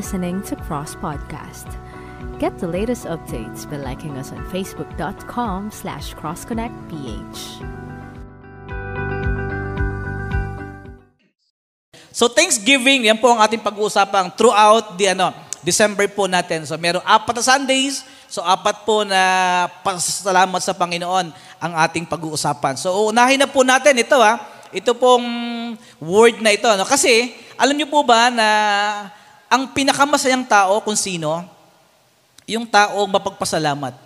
listening to Cross Podcast. Get the latest updates by liking us on facebook.com slash crossconnectph. So Thanksgiving, yan po ang ating pag-uusapang throughout the ano, December po natin. So merong apat na Sundays, so apat po na pasasalamat sa Panginoon ang ating pag-uusapan. So unahin na po natin ito ha, ito pong word na ito. No? Kasi alam niyo po ba na ang pinakamasayang tao kung sino? Yung taong mapagpasalamat.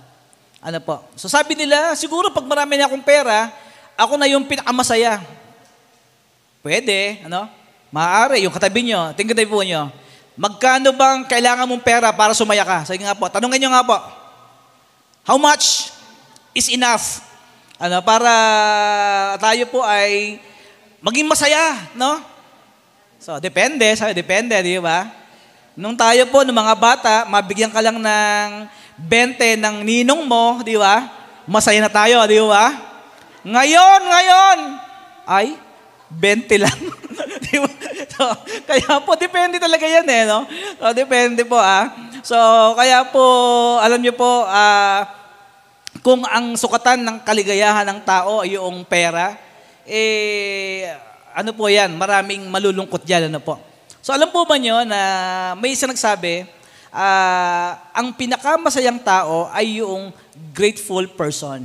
Ano po? So sabi nila, siguro pag marami na akong pera, ako na yung pinakamasaya. Pwede, ano? Maaari, yung katabi nyo, tingnan tayo po nyo. Magkano bang kailangan mong pera para sumaya ka? Sige nga po, tanongin nyo nga po. How much is enough? Ano, para tayo po ay maging masaya, no? So, depende, sabi, depende, di ba? Nung tayo po, ng mga bata, mabigyan ka lang ng 20 ng ninong mo, di ba? Masaya na tayo, di ba? Ngayon, ngayon, ay, 20 lang. Di ba? so, kaya po, depende talaga yan eh, no? So, depende po, ah. So, kaya po, alam niyo po, ah, kung ang sukatan ng kaligayahan ng tao ay yung pera, eh, ano po yan, maraming malulungkot dyan, ano po. So, alam po ba nyo na may isa nagsabi, ah, ang pinakamasayang tao ay yung grateful person.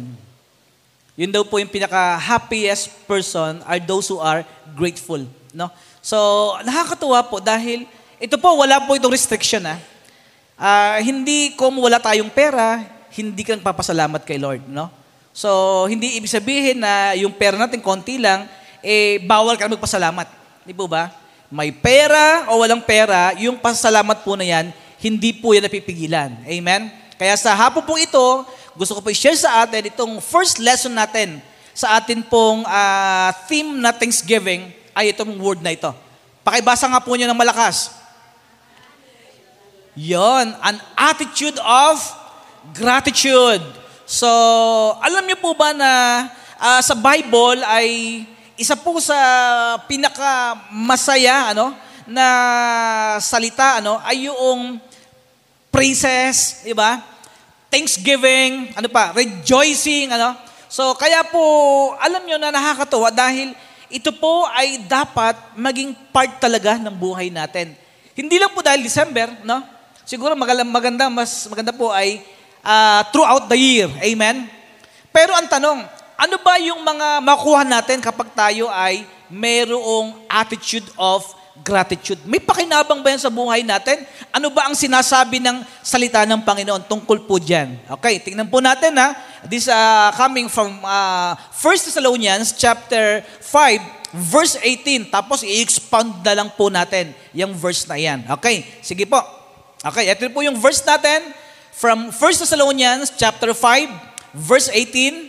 Yun daw po yung pinaka-happiest person are those who are grateful. No? So, nakakatuwa po dahil ito po, wala po itong restriction. Ah, hindi kung wala tayong pera, hindi ka nagpapasalamat kay Lord. No? So, hindi ibig sabihin na yung pera natin konti lang, eh, bawal ka magpasalamat. Di po ba? May pera o walang pera, yung pasalamat po na yan, hindi po yan napipigilan. Amen? Kaya sa hapon po ito, gusto ko po i-share sa atin itong first lesson natin sa atin pong ah, theme na Thanksgiving ay itong word na ito. Pakibasa nga po niyo ng malakas. Yon, an attitude of gratitude. So, alam niyo po ba na ah, sa Bible ay isa po sa pinaka masaya ano na salita ano ay yung praises, di ba? Thanksgiving, ano pa, rejoicing, ano. So, kaya po, alam nyo na nakakatuwa dahil ito po ay dapat maging part talaga ng buhay natin. Hindi lang po dahil December, no? Siguro maganda, mas maganda po ay ah, throughout the year. Amen? Pero ang tanong, ano ba yung mga makuha natin kapag tayo ay mayroong attitude of gratitude. May pakinabang ba yan sa buhay natin? Ano ba ang sinasabi ng salita ng Panginoon tungkol po dyan? Okay, tingnan po natin ha. This uh, coming from uh, 1 Thessalonians chapter 5, verse 18. Tapos i-expound na lang po natin yung verse na yan. Okay, sige po. Okay, ito po yung verse natin from 1 Thessalonians chapter 5, verse 18.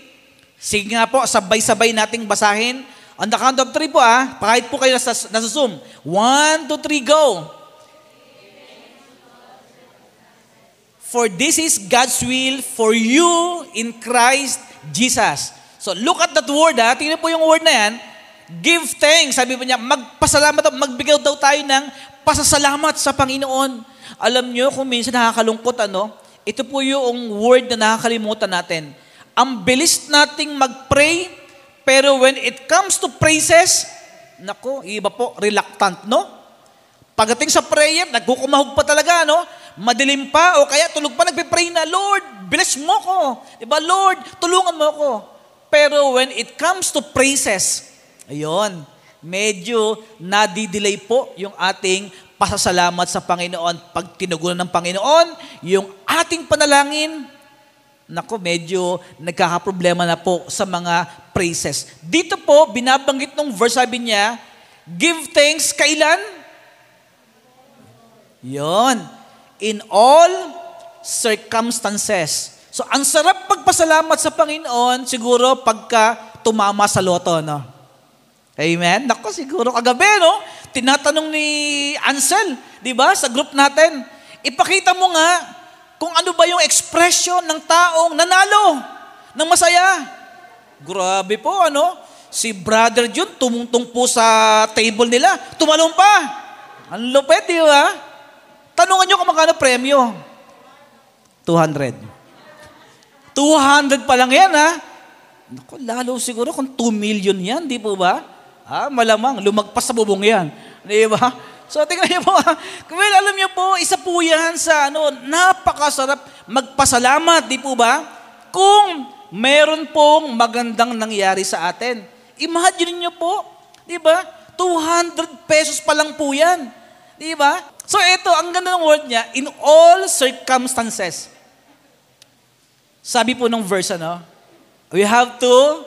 Sige nga po, sabay-sabay nating basahin. On the count of three po ah, kahit po kayo nasa, nasa Zoom. One, two, three, go. For this is God's will for you in Christ Jesus. So look at that word ha. Tingnan po yung word na yan. Give thanks. Sabi po niya, magpasalamat magbigay daw tayo ng pasasalamat sa Panginoon. Alam niyo kung minsan nakakalungkot ano, ito po yung word na nakakalimutan natin. Ang bilis nating mag-pray, pero when it comes to praises, nako, iba po, reluctant, no? Pagdating sa prayer, nagkukumahog pa talaga, no? Madilim pa, o kaya tulog pa, nagpe-pray na, Lord, bless mo ko. Diba, Lord, tulungan mo ko. Pero when it comes to praises, ayun, medyo nadidelay po yung ating pasasalamat sa Panginoon. Pag tinugunan ng Panginoon, yung ating panalangin, nako, medyo nagkakaproblema na po sa mga praises. Dito po, binabanggit nung verse, sabi niya, give thanks kailan? Yon. In all circumstances. So, ang sarap pagpasalamat sa Panginoon, siguro pagka tumama sa loto, no? Amen? Nako, siguro kagabi, no? Tinatanong ni Ansel, di ba, sa group natin, ipakita mo nga kung ano ba yung expression ng taong nanalo, ng masaya. Grabe po, ano? Si Brother Jun, tumungtong po sa table nila, tumalong pa. Ang lupet, di ba? Tanungan nyo kung magkano premyo. 200. 200 pa lang yan, ha? Naku, lalo siguro kung 2 million yan, di po ba? Ah, malamang, lumagpas sa bubong yan. Di ba? So, tingnan niyo po, well, alam niyo po, isa po yan sa ano, napakasarap magpasalamat, di po ba? Kung meron pong magandang nangyari sa atin. Imagine niyo po, di ba? 200 pesos pa lang po yan. Di ba? So ito, ang ganda ng word niya, in all circumstances. Sabi po ng verse, ano? We have to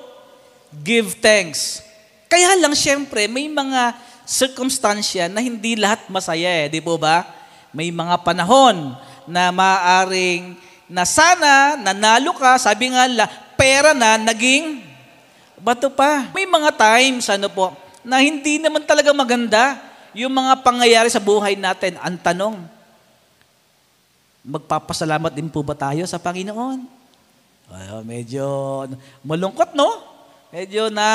give thanks. Kaya lang, syempre, may mga circumstansya na hindi lahat masaya eh, di po ba? May mga panahon na maaring na sana nanalo ka, sabi nga la, pera na naging bato pa. May mga times, ano po, na hindi naman talaga maganda yung mga pangyayari sa buhay natin. Ang tanong, magpapasalamat din po ba tayo sa Panginoon? Ay, medyo malungkot, no? Medyo na,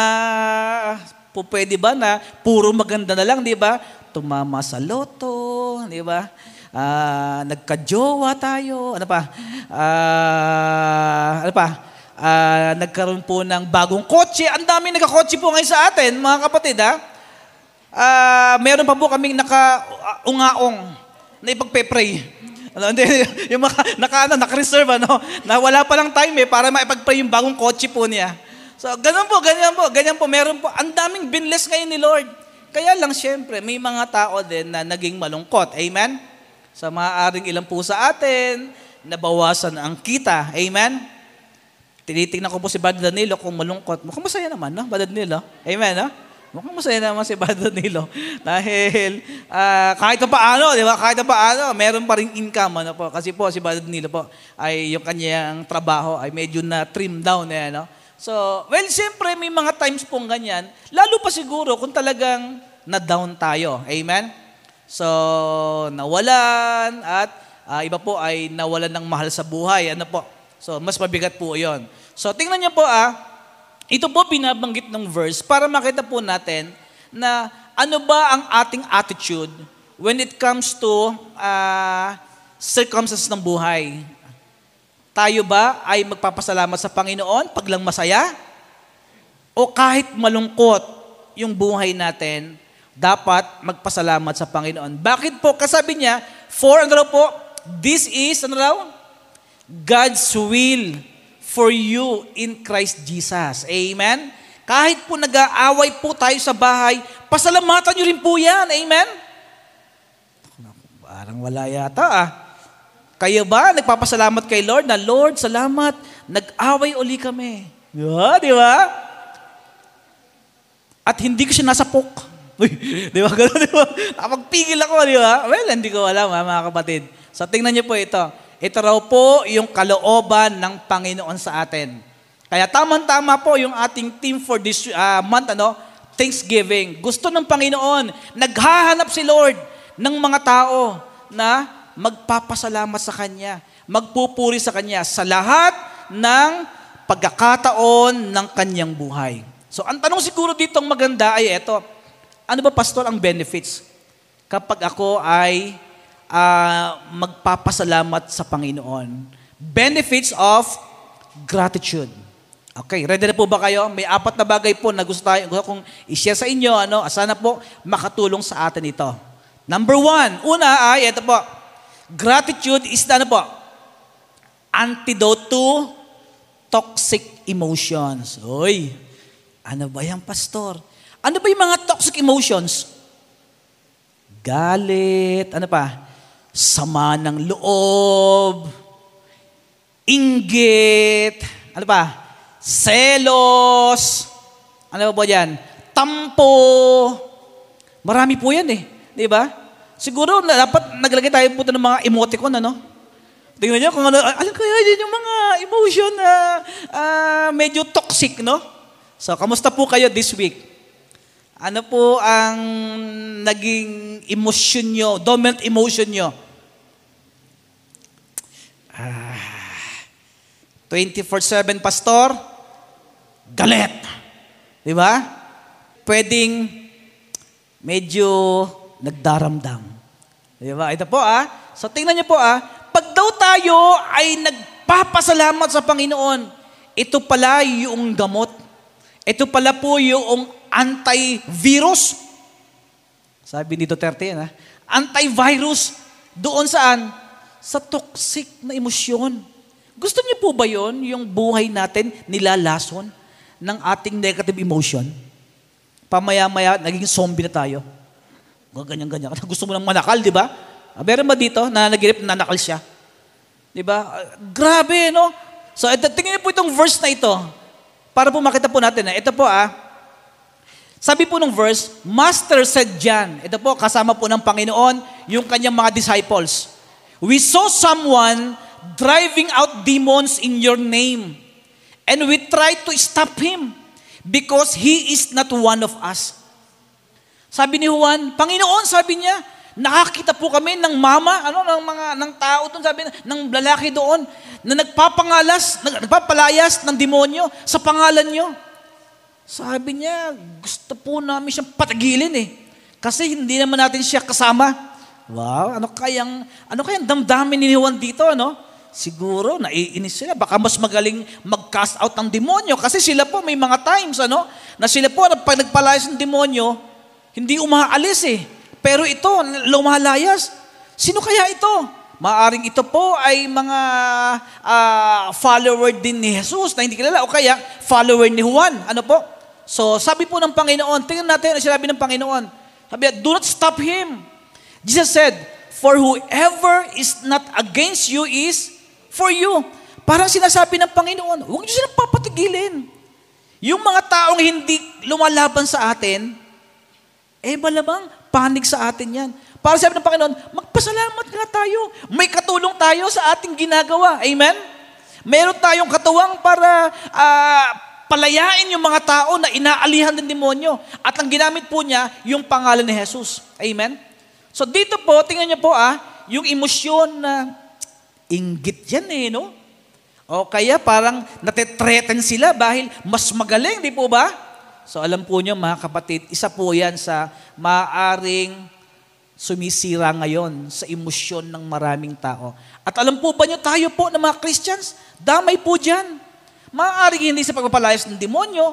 po pwede ba na puro maganda na lang, di ba? Tumama sa loto, di ba? Ah, nagka-jowa tayo, ano pa? Ah, ano pa? Ah, nagkaroon po ng bagong kotse. Ang dami nagka-kotse po ngayon sa atin, mga kapatid, ha? Ah, meron pa po kaming naka-ungaong na ipagpe-pray. Ano, hindi, yung mga, naka, ano, naka-reserve, ano, na wala pa lang time eh, para maipag-pray yung bagong kotse po niya. So, ganun po, ganyan po, ganyan po, meron po, ang daming binless ngayon ni Lord. Kaya lang, syempre, may mga tao din na naging malungkot. Amen? Sa maaaring ilang po sa atin, nabawasan ang kita. Amen? Tinitingnan ko po si Bad Danilo kung malungkot. Mukhang masaya naman, no? Bad Danilo. Amen, no? Mukhang masaya naman si Bad Danilo. Dahil uh, kahit pa paano, di ba? Kahit pa paano, meron pa rin income. Ano po? Kasi po si Bad Danilo po ay yung kanyang trabaho ay medyo na trim down. Eh, no? So, well, siyempre may mga times pong ganyan. Lalo pa siguro kung talagang na-down tayo. Amen? So, nawalan at uh, iba po ay nawalan ng mahal sa buhay. Ano po? So, mas mabigat po yon. So, tingnan niyo po ah, ito po binabanggit ng verse para makita po natin na ano ba ang ating attitude when it comes to uh, circumstances ng buhay. Tayo ba ay magpapasalamat sa Panginoon pag lang masaya? O kahit malungkot yung buhay natin, dapat magpasalamat sa Panginoon. Bakit po? Kasabi niya, for ano po, this is, ano raw? God's will for you in Christ Jesus. Amen? Kahit po nag-aaway po tayo sa bahay, pasalamatan nyo rin po yan. Amen? Parang wala yata ah. Kayo ba, nagpapasalamat kay Lord na, Lord, salamat, nag-away uli kami. Di ba? Di ba? At hindi ko siya nasapok. Uy, di ba? Ganun, di ba? Nakapagpigil ako, di ba? Well, hindi ko alam, ha, mga kapatid. So, tingnan niyo po ito. Ito raw po yung kalooban ng Panginoon sa atin. Kaya tamang-tama po yung ating team for this uh, month, ano? Thanksgiving. Gusto ng Panginoon, naghahanap si Lord ng mga tao na magpapasalamat sa Kanya, magpupuri sa Kanya sa lahat ng pagkakataon ng Kanyang buhay. So, ang tanong siguro dito ang maganda ay ito, ano ba, pastor, ang benefits kapag ako ay uh, magpapasalamat sa Panginoon? Benefits of gratitude. Okay, ready na po ba kayo? May apat na bagay po na gusto, tayo, gusto kong i-share sa inyo. Ano, sana po makatulong sa atin ito. Number one, una ay, ito po, gratitude is ano po, antidote to toxic emotions. Uy, ano ba yan, pastor? Ano ba yung mga toxic emotions? Galit, ano pa? Sama ng loob, inggit, ano pa? Selos, ano ba yan? Tampo. Marami po yan eh. Di ba? Siguro na, dapat naglagay tayo po ng mga emoticon, ano? Tingnan niyo kung ano, alam kaya yun yung mga emotion na uh, medyo toxic, no? So, kamusta po kayo this week? Ano po ang naging emotion nyo, dominant emotion nyo? Ah, 24-7, pastor? Galit. Di ba? Pwedeng medyo nagdaramdam. Di ba? Ito po ah, So tingnan niyo po ah, pag daw tayo ay nagpapasalamat sa Panginoon, ito pala yung gamot. Ito pala po yung antivirus. Sabi ni Duterte yan ah, antivirus doon saan? Sa toxic na emosyon. Gusto niyo po ba yon yung buhay natin nilalason ng ating negative emotion? Pamaya-maya, naging zombie na tayo. Ganyan-ganyan. Gusto mo nang manakal, di ba? Ah, Meron ba dito na naginip na nanakal siya? Di ba? Ah, Grabe, no? So, ito, niyo po itong verse na ito. Para po makita po natin na ito po ah, sabi po ng verse, Master said John, ito po kasama po ng Panginoon, yung kanyang mga disciples. We saw someone driving out demons in your name. And we tried to stop him because he is not one of us. Sabi ni Juan, Panginoon, sabi niya, nakakita po kami ng mama, ano, ng mga, ng tao doon, sabi, ng lalaki doon, na nagpapangalas, nag- nagpapalayas ng demonyo sa pangalan niyo. Sabi niya, gusto po namin siyang patagilin eh. Kasi hindi naman natin siya kasama. Wow, ano kayang, ano kayang damdamin ni Juan dito, ano? Siguro, naiinis sila. Baka mas magaling mag-cast out ng demonyo. Kasi sila po, may mga times, ano? Na sila po, pag nagpalayas ng demonyo, hindi umaalis eh. Pero ito, lumalayas. Sino kaya ito? Maaring ito po ay mga ah, follower din ni Jesus na hindi kilala o kaya follower ni Juan. Ano po? So, sabi po ng Panginoon, tingnan natin ang sinabi ng Panginoon. Sabi do not stop him. Jesus said, for whoever is not against you is for you. Parang sinasabi ng Panginoon, huwag niyo silang papatigilin. Yung mga taong hindi lumalaban sa atin, eh malamang panig sa atin yan. Para sabi ng Panginoon, magpasalamat nga tayo. May katulong tayo sa ating ginagawa. Amen? Meron tayong katuwang para ah, palayain yung mga tao na inaalihan ng demonyo. At ang ginamit po niya, yung pangalan ni Jesus. Amen? So dito po, tingnan niyo po ah, yung emosyon na inggit yan eh, no? O kaya parang natetreten sila dahil mas magaling, di po ba? So alam po niyo mga kapatid, isa po yan sa maaring sumisira ngayon sa emosyon ng maraming tao. At alam po ba niyo tayo po na mga Christians, damay po dyan. Maaaring hindi sa pagpapalayas ng demonyo,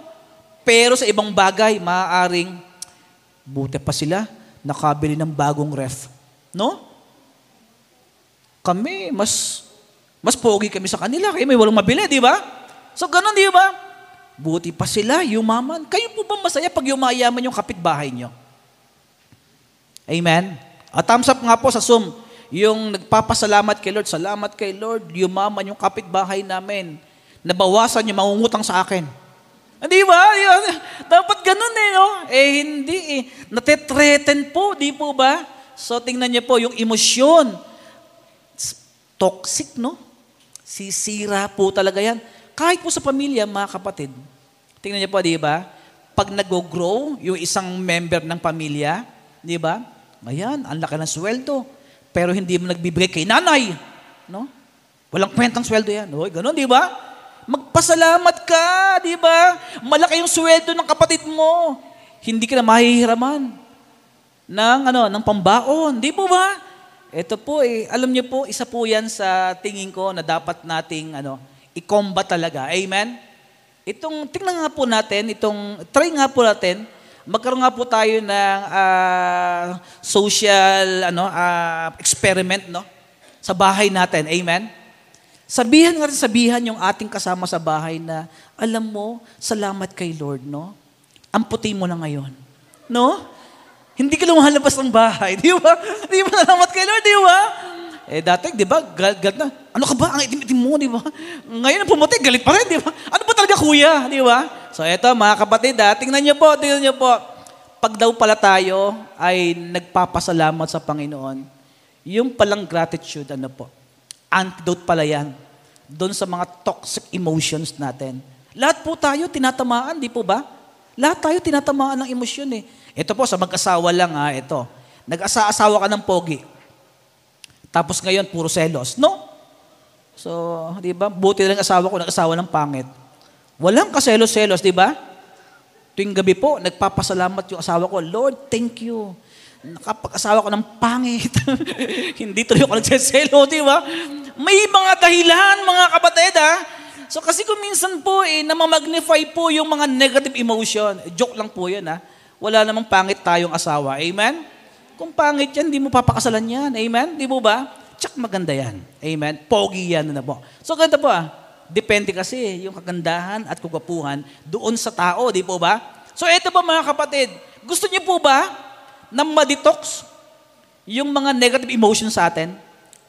pero sa ibang bagay, maaaring buti pa sila, nakabili ng bagong ref. No? Kami, mas mas pogi kami sa kanila, kaya may walang mabili, di ba? So, ganun, di ba? Buti pa sila, yumaman. Kayo po ba masaya pag yumayaman yung kapitbahay nyo? Amen? At thumbs up nga po sa Zoom, yung nagpapasalamat kay Lord, salamat kay Lord, yumaman yung kapitbahay namin. Nabawasan yung mangungutang sa akin. Ba? Di ba? Dapat ganun eh, no? Eh, hindi eh. Natetreten po, di po ba? So, tingnan niyo po, yung emosyon, toxic, no? Sisira po talaga yan. Kahit po sa pamilya, mga kapatid. Tingnan niyo po, di ba? Pag nag-grow, yung isang member ng pamilya, di ba? Ayan, ang laki ng sweldo. Pero hindi mo nagbibigay kay nanay. No? Walang kwentang sweldo yan. Oy, ganun, di ba? Magpasalamat ka, di ba? Malaki yung sweldo ng kapatid mo. Hindi ka na mahihiraman ng ano, ng pambaon, di po ba? Ito po eh, alam niyo po, isa po 'yan sa tingin ko na dapat nating ano, i-combat talaga. Amen. Itong tingnan nga po natin, itong try nga po natin, magkaroon nga po tayo ng ah, social ano, ah, experiment no sa bahay natin. Amen. Sabihan nga rin sabihan yung ating kasama sa bahay na, alam mo, salamat kay Lord, no? Amputi mo na ngayon. No? Hindi ka lumalabas ng bahay. Di ba? Di ba salamat kay Lord, di ba? Eh dati, di ba, galit na. Ano ka ba? Ang itim-itim mo, di ba? Ngayon, pumuti, galit pa rin, di ba? Ano ba talaga, kuya? Di ba? So, eto, mga kapatid, ha, tingnan niyo po, tingnan niyo po. Pag daw pala tayo ay nagpapasalamat sa Panginoon, yung palang gratitude, ano po, antidote pala yan doon sa mga toxic emotions natin. Lahat po tayo tinatamaan, di po ba? Lahat tayo tinatamaan ng emosyon eh. Ito po, sa mag-asawa lang ha, ito. Nag-asa-asawa ka ng pogi. Tapos ngayon, puro selos. No? So, di ba? Buti lang asawa ko, nag-asawa ng pangit. Walang kaselos-selos, di ba? Tuwing gabi po, nagpapasalamat yung asawa ko, Lord, thank you. Nakapag-asawa ko ng pangit. Hindi tuloy ako nagseselo, di ba? May mga dahilan, mga kapatid, ha? So kasi kung minsan po, eh, namamagnify po yung mga negative emotion. Joke lang po yan, ha? Wala namang pangit tayong asawa. Amen? Kung pangit yan, di mo papakasalan yan. Amen? Di mo ba? Tsak maganda yan. Amen? Pogi yan na po. So ganda po, ah. Depende kasi yung kagandahan at kagwapuhan doon sa tao, di po ba? So ito po mga kapatid, gusto niyo po ba na ma-detox yung mga negative emotions sa atin?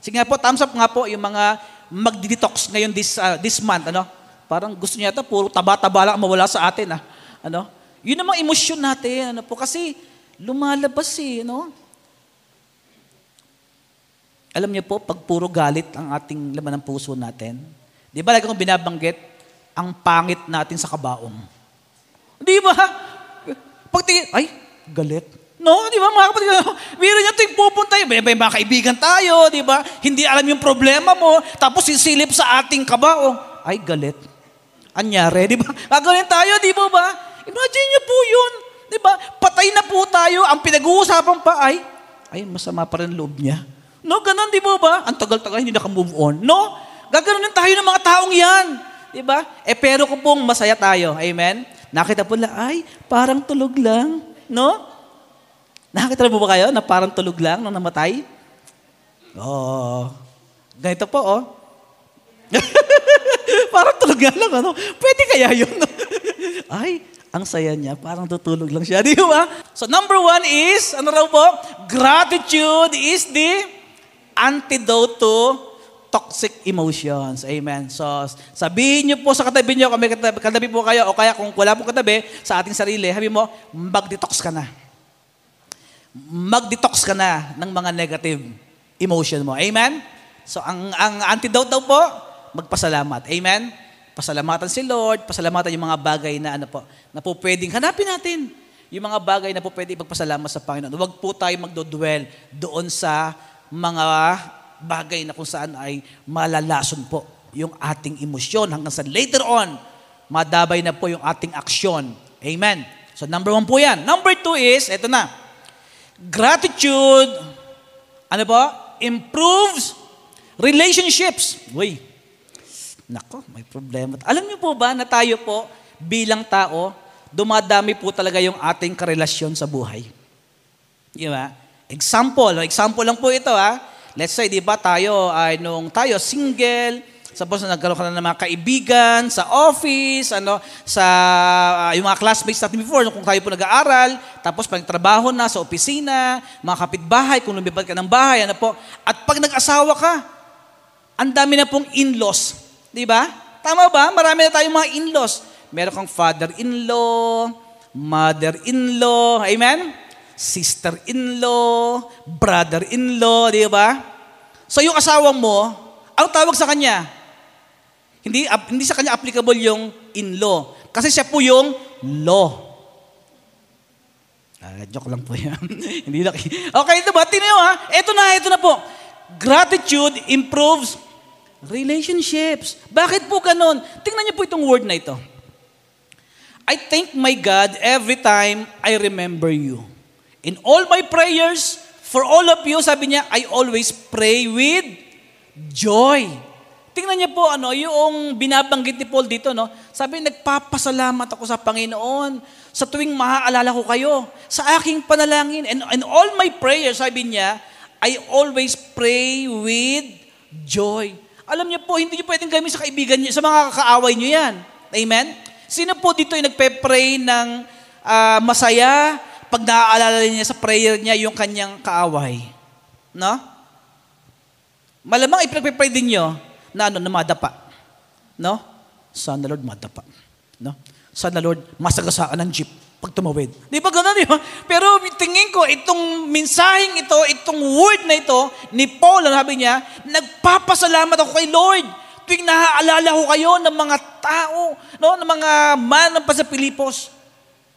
Sige nga po, thumbs up nga po yung mga magdi-detox ngayon this, uh, this month. Ano? Parang gusto niya ito, puro taba-taba lang mawala sa atin. Ah. Ano? Yun ang mga emosyon natin. Ano po? Kasi lumalabas eh. Ano? Alam niyo po, pag puro galit ang ating laman ng puso natin, Di ba lagi kong binabanggit, ang pangit natin sa kabaong. Di ba? Pagtingin, ay, galit. No, di ba mga kapatid? Biro niya tuwing pupunta, may, may mga kaibigan tayo, di ba? Hindi alam yung problema mo, tapos sisilip sa ating kabaong. Ay, galit. Anyari, di ba? Gagawin tayo, di ba ba? Imagine niyo po yun. Di ba? Patay na po tayo, ang pinag-uusapan pa ay, ay, masama pa rin loob niya. No, ganun, di ba ba? Ang tagal-tagal, hindi naka-move on. No? Gaganunin tayo ng mga taong yan. Di ba? Eh pero kung pong masaya tayo, amen? Nakita po lang, ay, parang tulog lang. No? Nakita na po ba kayo na parang tulog lang nung namatay? Oo. Oh, ganito po, oh. parang tulog lang, ano? Pwede kaya yun? ay, ang saya niya, parang tutulog lang siya. Di ba? So number one is, ano raw po? Gratitude is the antidote to toxic emotions. Amen. So, sabihin niyo po sa katabi niyo, may katabi, katabi po kayo, o kaya kung wala po katabi, sa ating sarili, sabi mo, mag-detox ka na. Mag-detox ka na ng mga negative emotion mo. Amen? So, ang, ang antidote daw po, magpasalamat. Amen? Pasalamatan si Lord, pasalamatan yung mga bagay na ano po, na po pwedeng hanapin natin. Yung mga bagay na po pwede ipagpasalamat sa Panginoon. Huwag po tayo magdodwell doon sa mga bagay na kung saan ay malalason po yung ating emosyon hanggang sa later on, madabay na po yung ating aksyon. Amen. So number one po yan. Number two is, eto na, gratitude, ano po? Improves relationships. Uy, nako, may problema. Alam niyo po ba na tayo po bilang tao, dumadami po talaga yung ating karelasyon sa buhay. Di ba? Example, example lang po ito ha. Let's say, di ba, tayo ay nung tayo single, na nagkaroon ka na ng mga kaibigan sa office, ano, sa uh, yung mga classmates natin before, kung tayo po nag-aaral, tapos pag trabaho na sa opisina, mga kapitbahay, kung lumipat ka ng bahay, ano po. At pag nag-asawa ka, ang dami na pong in-laws. Di ba? Tama ba? Marami na tayong mga in-laws. Meron kang father-in-law, mother-in-law, amen? sister-in-law, brother-in-law, di ba? So yung asawa mo, ang tawag sa kanya, hindi, hindi sa kanya applicable yung in-law. Kasi siya po yung law. Ah, joke lang po yan. hindi na. Okay, diba? Tingnan nyo ha. Ito na, ito na po. Gratitude improves relationships. Bakit po ganun? Tingnan niyo po itong word na ito. I thank my God every time I remember you. In all my prayers, for all of you, sabi niya, I always pray with joy. Tingnan niyo po, ano, yung binabanggit ni Paul dito, no? Sabi, nagpapasalamat ako sa Panginoon sa tuwing maaalala ko kayo, sa aking panalangin. And, and all my prayers, sabi niya, I always pray with joy. Alam niyo po, hindi niyo pwedeng gawin sa kaibigan niyo, sa mga kaaway niyo yan. Amen? Sino po dito ay nagpe-pray ng uh, masaya, pag naaalala niya sa prayer niya yung kanyang kaaway. No? Malamang ipinagpipray din niyo na ano, na madapa. No? Sana Lord madapa. No? Sana Lord masagasaan ng jeep pag tumawid. Di ba ganun, ba? Pero tingin ko, itong mensaheng ito, itong word na ito, ni Paul, ang sabi niya, nagpapasalamat ako kay Lord tuwing naaalala ko kayo ng mga tao, no, ng mga man pa sa Pilipos.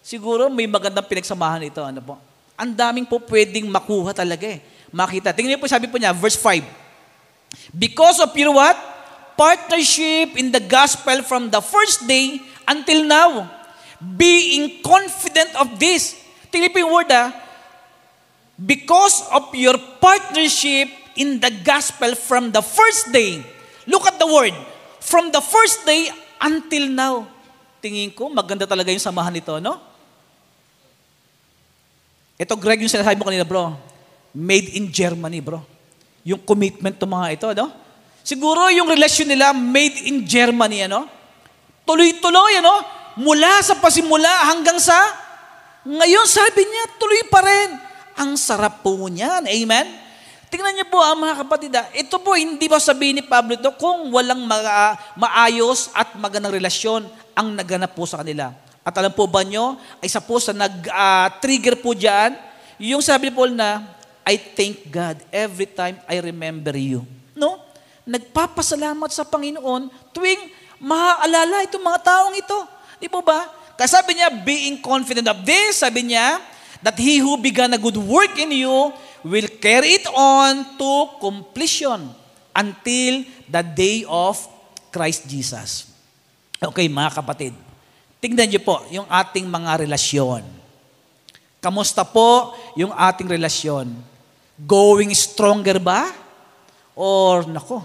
Siguro may magandang pinagsamahan ito. Ano po? Ang daming po pwedeng makuha talaga eh. Makita. Tingnan niyo po, sabi po niya, verse 5. Because of your what? Partnership in the gospel from the first day until now. Being confident of this. Tingnan yung word ah. Because of your partnership in the gospel from the first day. Look at the word. From the first day until now. Tingin ko, maganda talaga yung samahan nito, no? Ito, Greg, yung sinasabi mo kanina, bro. Made in Germany, bro. Yung commitment to mga ito, no? Siguro yung relasyon nila, made in Germany, ano? Tuloy-tuloy, ano? Mula sa pasimula hanggang sa ngayon, sabi niya, tuloy pa rin. Ang sarap po niyan. Amen? Tingnan niyo po, ah, mga kapatid, ah, ito po, hindi ba sabihin ni Pablo ito, kung walang ma- maayos at magandang relasyon ang naganap po sa kanila. At alam po ba nyo, isa po sa nag-trigger po dyan, yung sabi ni Paul na, I thank God every time I remember you. No? Nagpapasalamat sa Panginoon tuwing maaalala itong mga taong ito. Di po ba? Kasi sabi niya, being confident of this, sabi niya, that he who began a good work in you will carry it on to completion until the day of Christ Jesus. Okay, mga kapatid. Tingnan niyo po yung ating mga relasyon. Kamusta po yung ating relasyon? Going stronger ba? Or, nako,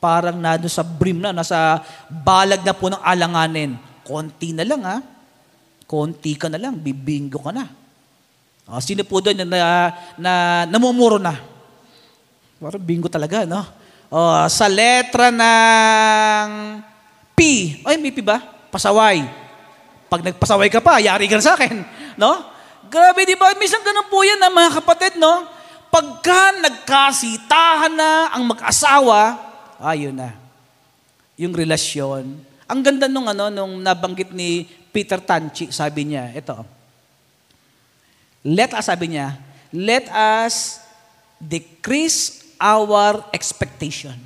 parang nado sa brim na, nasa balag na po ng alanganin. Konti na lang ha. Konti ka na lang, bibingo ka na. O, sino po doon na, na, na namumuro na? Parang bingo talaga, no? O, sa letra ng P. Ay, may P ba? Pasaway. Pag nagpasaway ka pa, yari ka na sa akin. No? Grabe, di ba? Minsan ganun po yan, na, mga kapatid, no? Pagka nagkasitahan na ang mag-asawa, ayun na. Yung relasyon. Ang ganda nung ano, nung nabanggit ni Peter Tanchi, sabi niya, ito. Let us, sabi niya, let us decrease our expectation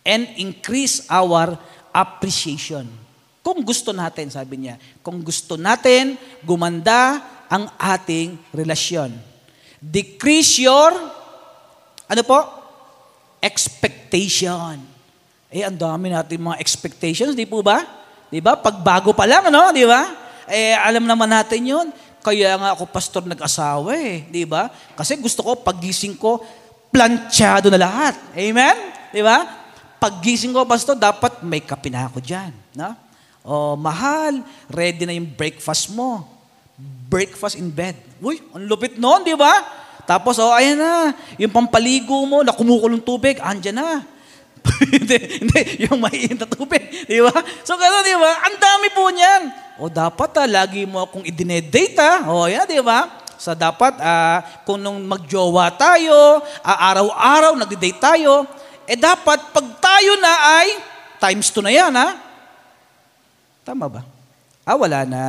and increase our appreciation. Kung gusto natin, sabi niya, kung gusto natin gumanda ang ating relasyon. Decrease your, ano po? Expectation. Eh, ang dami natin mga expectations, di po ba? Di ba? Pagbago pa lang, ano? Di ba? Eh, alam naman natin yun. Kaya nga ako, pastor, nag-asawa eh. Di ba? Kasi gusto ko, pagising ko, planchado na lahat. Amen? Di ba? Pagising ko, pastor, dapat may kape na ako dyan. No? Oh, mahal, ready na yung breakfast mo. Breakfast in bed. Uy, ang lupit noon, di ba? Tapos, oh, ayan na, yung pampaligo mo, na kumukulong tubig, andyan na. Hindi, hindi, yung maiinit na tubig. Di ba? So, gano'n, di ba? Ang dami po niyan. O dapat, ah, lagi mo akong idinedate, ah. O, yan, di ba? So, dapat, ah, kung nung magjowa tayo, ah, araw-araw, nagde-date tayo, eh dapat, pag tayo na ay, times 2 na yan, ha? Tama ba? Ah, wala na.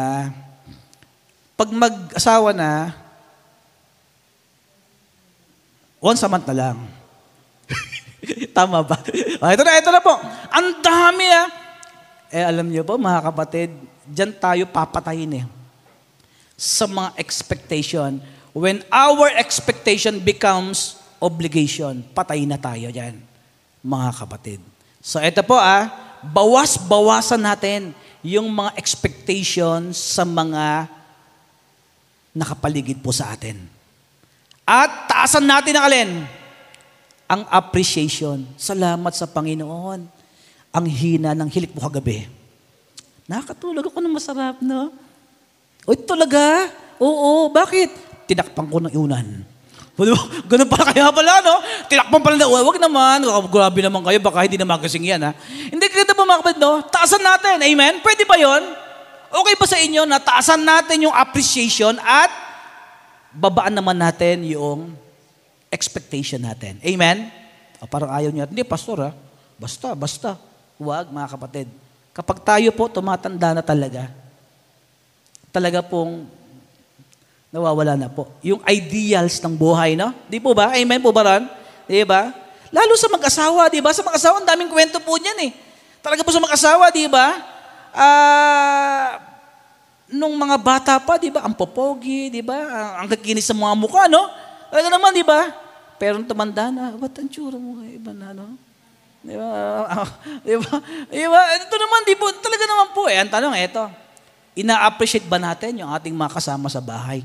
Pag mag-asawa na, once a month na lang. Tama ba? Ah, ito na, ito na po. Ang dami ah. Eh, alam niyo po, mga kapatid, dyan tayo papatayin eh. Sa mga expectation. When our expectation becomes obligation, patay na tayo dyan, mga kapatid. So, ito po ah, bawas-bawasan natin yung mga expectations sa mga nakapaligid po sa atin. At taasan natin ang alin? Ang appreciation. Salamat sa Panginoon. Ang hina ng hilik mo kagabi. Nakakatulog ako ng masarap, no? Uy, talaga? Oo, bakit? Tinakpan ko ng iunan. Ganun pala kaya pala, no? Tinakpan pala na, wag naman, grabe naman kayo, baka hindi naman kasing yan, ha? Hindi kita pa mga kapatid, no? Taasan natin, amen? Pwede ba yon? Okay ba sa inyo na taasan natin yung appreciation at babaan naman natin yung expectation natin. Amen? O, parang ayaw niya. Hindi, pastor ha. Basta, basta. Huwag, mga kapatid. Kapag tayo po tumatanda na talaga, talaga pong nawawala na po. Yung ideals ng buhay, no? Di po ba? Amen po ba ron? Di ba? Lalo sa mag-asawa, di ba? Sa mag-asawa, ang daming kwento po niyan eh. Talaga po sa mag-asawa, di ba? Ah... nung mga bata pa, di ba, ang popogi, di ba, ang kakinis sa mga mukha, no? Talaga naman, di ba? Pero tumanda na, ba't ang tsura mo iba na, no? Di ba? di ba? Di ba? Ito naman, di po, talaga naman po eh. Ang tanong, eto. ina-appreciate ba natin yung ating mga kasama sa bahay?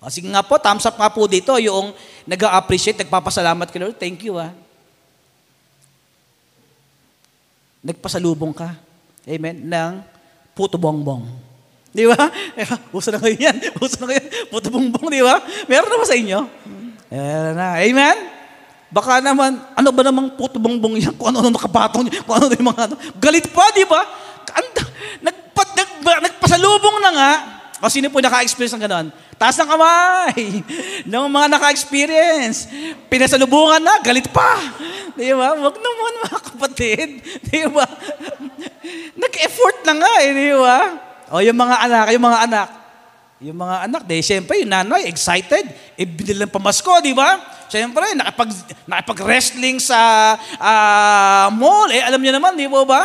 O, sige nga po, thumbs up nga po dito, yung nag-appreciate, nagpapasalamat kay Lord. Thank you, ah. Nagpasalubong ka. Amen? Ng puto bongbong. Di ba? Uso na kayo yan. Uso na kayo. Puto bongbong, di ba? Meron na ba sa inyo? Meron na. Amen? Baka naman, ano ba namang puto bongbong yan? Kung ano-ano nakapatong niya. Kung ano yung mga ano. Galit pa, di ba? Anda, nagpa, nagpa, nagpasalubong na nga. O sino po naka-experience ng ganon? Taas ng kamay. ng mga naka-experience. Pinasalubungan na, galit pa. Di ba? Huwag naman mga kapatid. Di ba? Nag-effort na nga eh, di ba? O yung mga anak, yung mga anak. Yung mga anak, di, siyempre, yung nanay, excited. E, binilang pamasko, di ba? Siyempre, nakapag, nakapag-wrestling sa ah, mall. Eh, alam niyo naman, di ba ba?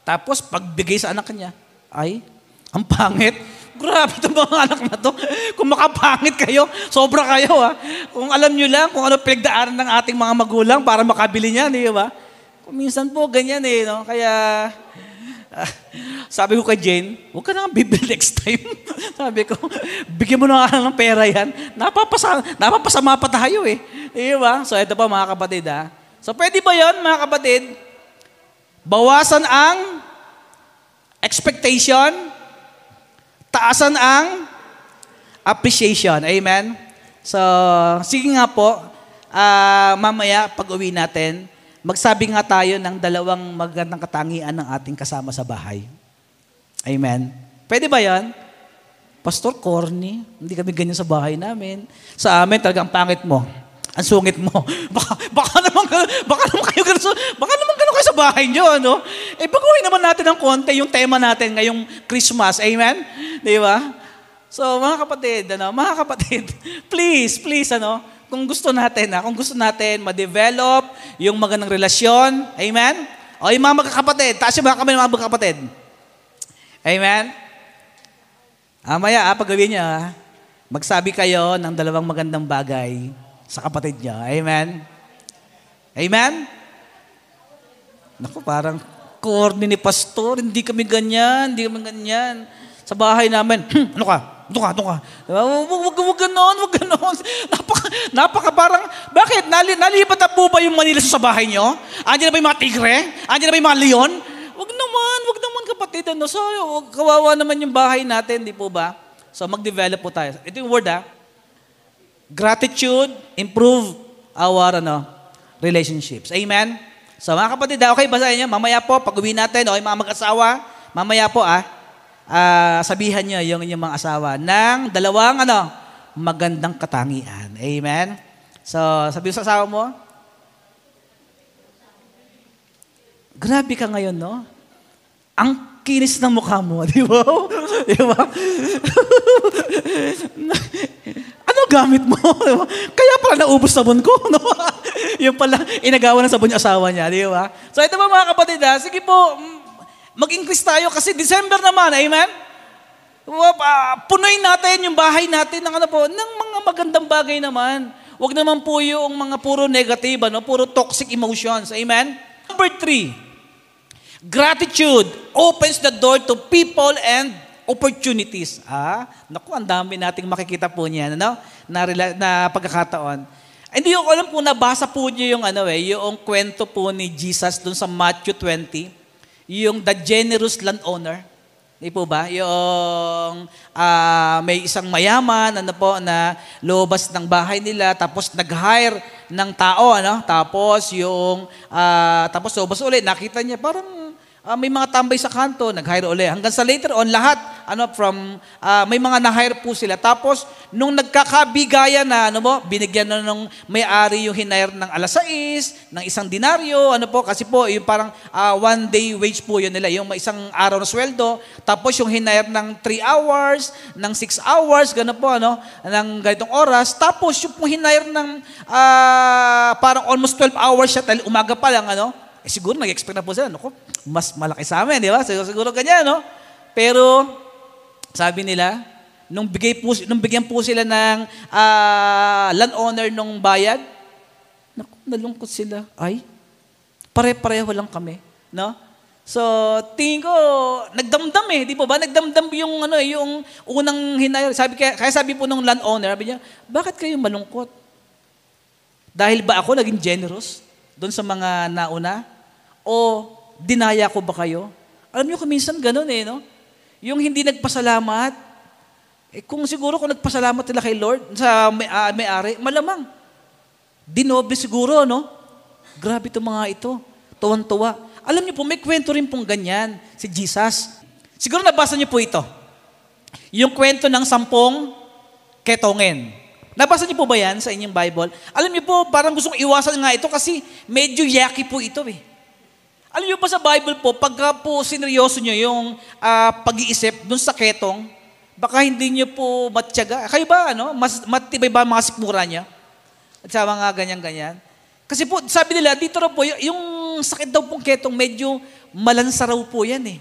Tapos, pagbigay sa anak niya, ay, ang pangit. Grabe itong mga anak na to. Kung makapangit kayo, sobra kayo ha. Kung alam nyo lang kung ano pinagdaanan ng ating mga magulang para makabili niya, di ba? Kung minsan po, ganyan eh, no? Kaya, sabi ko kay Jane, huwag ka na bibili next time. sabi ko, bigyan mo na nga ng pera yan. Napapasa, napapasama pa tayo eh. Di ba? So ito pa mga kapatid ha. So pwede ba yon mga kapatid? Bawasan ang expectation, taasan ang appreciation. Amen? So, sige nga po, ah, mamaya pag uwi natin, magsabi nga tayo ng dalawang magandang katangian ng ating kasama sa bahay. Amen? Pwede ba yan? Pastor, corny. Hindi kami ganyan sa bahay namin. Sa amin, talagang pangit mo. Ang sungit mo. Baka, baka naman, baka naman kayo ganun, baka naman ganun kayo sa bahay nyo, ano? Eh, baguhin naman natin ng konti yung tema natin ngayong Christmas. Amen? Di ba? So, mga kapatid, ano, mga kapatid, please, please, ano, kung gusto natin, ha, kung gusto natin ma-develop yung magandang relasyon, amen? O yung mga magkakapatid, taas yung mga kami ng mga magkakapatid. Amen? Amaya, ah, pag gawin niyo, ah, magsabi kayo ng dalawang magandang bagay sa kapatid niyo. Amen? Amen? Naku, parang corny ni pastor. Hindi kami ganyan, hindi kami ganyan. Sa bahay namin, "Hmm, ano ka? Ano ka? Ano ka? Diba? Wag, wag, wag ganon, wag ganon. Napaka, napaka parang, bakit? Nali, nalipat na po ba yung Manila sa bahay niyo? Andiyan na ba yung mga tigre? Andiyan na ba yung mga leon? Wag naman, wag naman kapatid. Ano? So, kawawa naman yung bahay natin, di po ba? So, mag-develop po tayo. Ito yung word, ah. Gratitude, improve our ano, relationships. Amen? So mga kapatid, ah, okay, basahin niyo. Mamaya po, pag uwi natin, o yung mga mag-asawa, mamaya po ah, ah, sabihan niyo yung inyong mga asawa ng dalawang ano, magandang katangian. Amen? So, sabi sa asawa mo, grabe ka ngayon, no? Ang kinis ng mukha mo, di ba? di ba? ano gamit mo? Di ba? Kaya pala naubos sabon ko. No? yung pala, inagawa ng sabon yung asawa niya. Di ba? So ito ba mga kapatid ha? Sige po, mag-increase tayo kasi December naman. Amen? Ah, punuin natin yung bahay natin ng ano po, ng mga magandang bagay naman. Huwag naman po yung mga puro negative, ano, puro toxic emotions. Amen? Number three, Gratitude opens the door to people and opportunities. Ah, naku, ang dami nating makikita po niyan, ano? Na, na pagkakataon. Hindi ko alam kung nabasa po niyo yung ano eh, yung kwento po ni Jesus dun sa Matthew 20, yung the generous landowner. Di po ba? Yung ah, may isang mayaman, ano po, na lobas ng bahay nila, tapos nag-hire ng tao, ano? Tapos yung, ah, tapos lobas ulit, nakita niya, parang Ah, may mga tambay sa kanto, nag-hire uli. Hanggang sa later on, lahat, ano, from, ah, may mga na-hire po sila. Tapos, nung nagkakabigayan na, ano mo, binigyan na nung may-ari yung hinire ng alas 6, ng isang dinaryo, ano po, kasi po, yung parang ah, one day wage po yun nila, yung may isang araw na sweldo. Tapos, yung hinire ng 3 hours, ng 6 hours, gano'n po, ano, ng ganitong oras. Tapos, yung pong hinire ng ah, parang almost 12 hours siya, dahil umaga pa lang, ano, eh siguro nag-expect na po sila, naku, mas malaki sa amin, di ba? Siguro, siguro ganyan, no? Pero, sabi nila, nung, bigay po, nung bigyan po sila ng ah, landowner nung bayad, naku, nalungkot sila. Ay, pare-pareho lang kami, no? So, tingin ko, nagdamdam eh, di ba ba? Nagdamdam yung, ano, eh, yung unang hinayang. Sabi, kaya, kaya sabi po nung landowner, sabi niya, bakit kayo malungkot? Dahil ba ako naging generous doon sa mga nauna? O dinaya ko ba kayo? Alam niyo, kuminsan ganun eh, no? Yung hindi nagpasalamat, eh, kung siguro kung nagpasalamat nila kay Lord sa may, uh, may-ari, malamang. Dinobe siguro, no? Grabe itong mga ito. Tuwan-tuwa. Alam niyo po, may kwento rin pong ganyan si Jesus. Siguro nabasa niyo po ito. Yung kwento ng sampung ketongin. Nabasa niyo po ba yan sa inyong Bible? Alam niyo po, parang gustong iwasan nga ito kasi medyo yaki po ito eh. Alam niyo pa sa Bible po, pagka po sineryoso niyo yung uh, pag-iisip dun sa ketong, baka hindi niyo po matyaga. Kayo ba, ano? Mas, matibay ba mga sikmura niya? At sa mga ganyan-ganyan. Kasi po, sabi nila, dito raw po, yung sakit daw pong ketong medyo malansa raw po yan eh.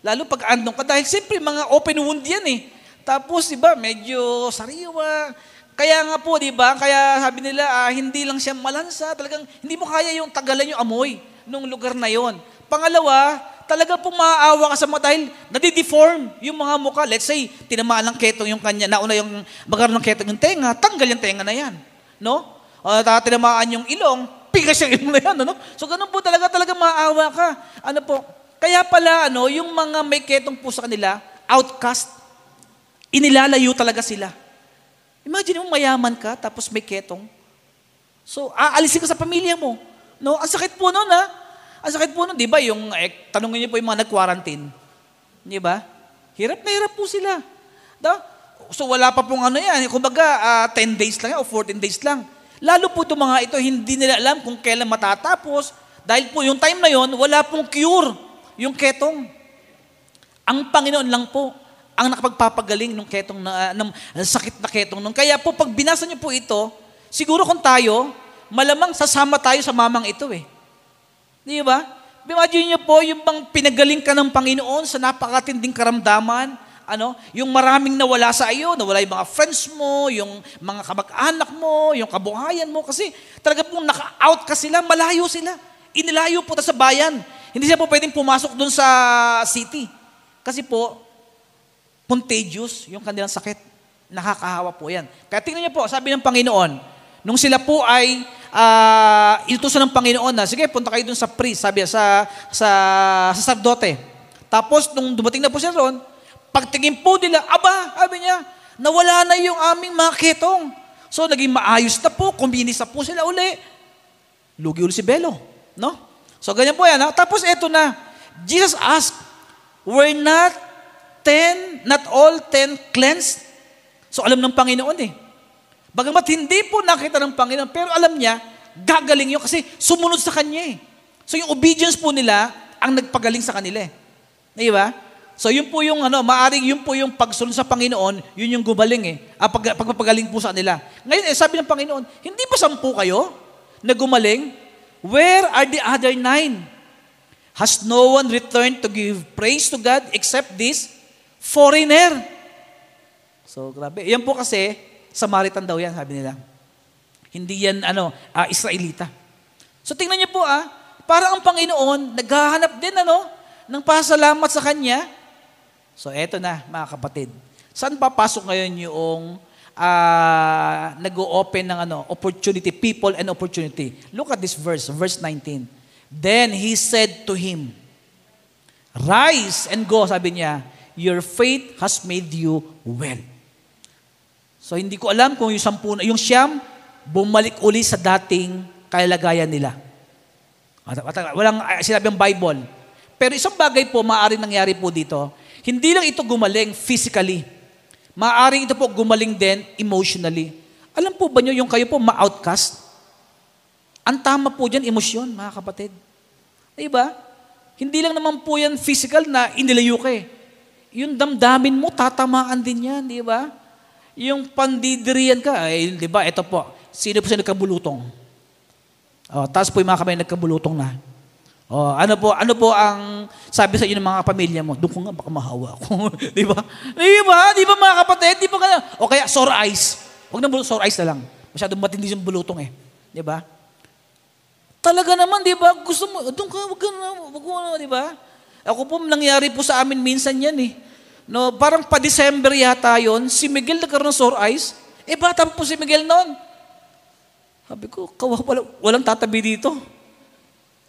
Lalo pag andong ka, dahil siyempre mga open wound yan eh. Tapos, di ba, medyo sariwa. Kaya nga po, di ba, kaya sabi nila, ah, hindi lang siya malansa, talagang hindi mo kaya yung tagalan yung amoy nung lugar na yon. Pangalawa, talaga pong maaawa ka sa mga dahil nadideform yung mga mukha. Let's say, tinamaan ng ketong yung kanya, nauna yung magkaroon ng ketong yung tenga, tanggal yung tenga na yan. No? uh, tinamaan yung ilong, pigas yung ilong na yan, ano? So ganun po talaga, talaga maawa ka. Ano po? Kaya pala, ano, yung mga may ketong po sa kanila, outcast, inilalayo talaga sila. Imagine mo mayaman ka, tapos may ketong. So, aalisin ka sa pamilya mo. No? Ang sakit po noon, ha? Ang sakit po noon, di ba? Yung, eh, tanongin niyo po yung mga nag-quarantine. Di ba? Hirap na hirap po sila. Da? So, wala pa pong ano yan. Kumbaga, uh, ah, 10 days lang o 14 days lang. Lalo po itong mga ito, hindi nila alam kung kailan matatapos. Dahil po yung time na yon, wala pong cure yung ketong. Ang Panginoon lang po ang nakapagpapagaling ng ketong na, uh, ng sakit na ketong nung. Kaya po pag binasa niyo po ito, siguro kung tayo, malamang sasama tayo sa mamang ito eh. Di ba? Imagine niyo po yung bang pinagaling ka ng Panginoon sa napakatinding karamdaman, ano, yung maraming nawala sa iyo, nawala yung mga friends mo, yung mga kamag-anak mo, yung kabuhayan mo, kasi talaga pong naka-out ka sila, malayo sila. Inilayo po ta sa bayan. Hindi siya po pwedeng pumasok doon sa city. Kasi po, contagious yung kanilang sakit. Nakakahawa po yan. Kaya tingnan niyo po, sabi ng Panginoon, nung sila po ay uh, inutusan ng Panginoon na, sige, punta kayo doon sa priest, sabi sa, sa, sa sardote. Tapos, nung dumating na po siya roon, Pagtingin po nila, aba, sabi niya, nawala na yung aming mga ketong. So, naging maayos na po, kuminis na po sila uli. Lugi uli si Belo. No? So, ganyan po yan. Ha? Tapos, eto na. Jesus asked, were not ten, not all ten cleansed? So, alam ng Panginoon eh. Bagamat hindi po nakita ng Panginoon, pero alam niya, gagaling yun kasi sumunod sa Kanya eh. So, yung obedience po nila, ang nagpagaling sa kanila eh. Di ba? So yun po yung ano, maaring yun po yung pagsunod sa Panginoon, yun yung gumaling eh. Ah, pag, pagpapagaling po sa nila. Ngayon eh, sabi ng Panginoon, hindi ba sampu kayo na gumaling? Where are the other nine? Has no one returned to give praise to God except this foreigner? So grabe. Yan po kasi, Samaritan daw yan, sabi nila. Hindi yan ano, uh, Israelita. So tingnan niyo po ah, para ang Panginoon, naghahanap din ano, ng pasalamat sa Kanya, So eto na mga kapatid. Saan papasok ngayon yung uh, nag-open ng ano, opportunity, people and opportunity? Look at this verse, verse 19. Then he said to him, Rise and go, sabi niya, your faith has made you well. So hindi ko alam kung yung sampu yung siyam, bumalik uli sa dating kalagayan nila. Walang uh, sinabi ang Bible. Pero isang bagay po, maaari nangyari po dito, hindi lang ito gumaling physically. Maaring ito po gumaling din emotionally. Alam po ba nyo yung kayo po ma-outcast? Ang tama po dyan, emosyon, mga kapatid. Diba? Hindi lang naman po yan physical na inilayo ka eh. Yung damdamin mo, tatamaan din yan, di ba? Yung pandidirian ka, ay, di ba, ito po, sino po siya nagkabulutong? Oh, tapos po yung mga kamay nagkabulutong na. Oh, ano po, ano po ang sabi sa inyo ng mga pamilya mo? Doon ko nga baka mahawa ako. di ba? Di ba? Di ba mga kapatid? Di ba ka O kaya sore eyes. Huwag na sore eyes na lang. Masyadong matindi yung bulutong eh. Di ba? Talaga naman, di ba? Gusto mo, doon ka, wag ka na, wag mo na, di ba? Ako po, nangyari po sa amin minsan yan eh. No, parang pa December yata yon si Miguel nagkaroon ng sore eyes. Eh, bata po si Miguel noon. Sabi ko, kawa, walang, walang tatabi dito.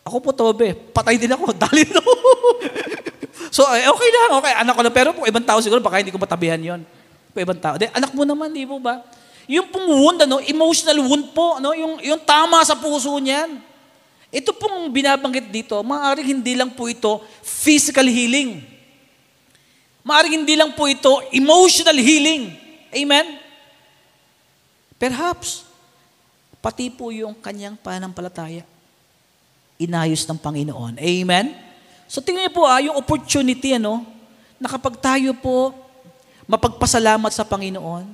Ako po, tawabe, patay din ako, dali no. so, eh, okay lang, okay, anak ko lang. Pero po, ibang tao siguro, baka hindi ko matabihan yon. Po, ibang tao. De, anak mo naman, di po ba? Yung pong wound, ano, emotional wound po, ano, yung, yung tama sa puso niyan. Ito pong binabanggit dito, maaaring hindi lang po ito physical healing. Maaaring hindi lang po ito emotional healing. Amen? Perhaps, pati po yung kanyang pananampalataya, inayos ng Panginoon. Amen? So tingnan niyo po ah, yung opportunity, ano, na kapag tayo po mapagpasalamat sa Panginoon,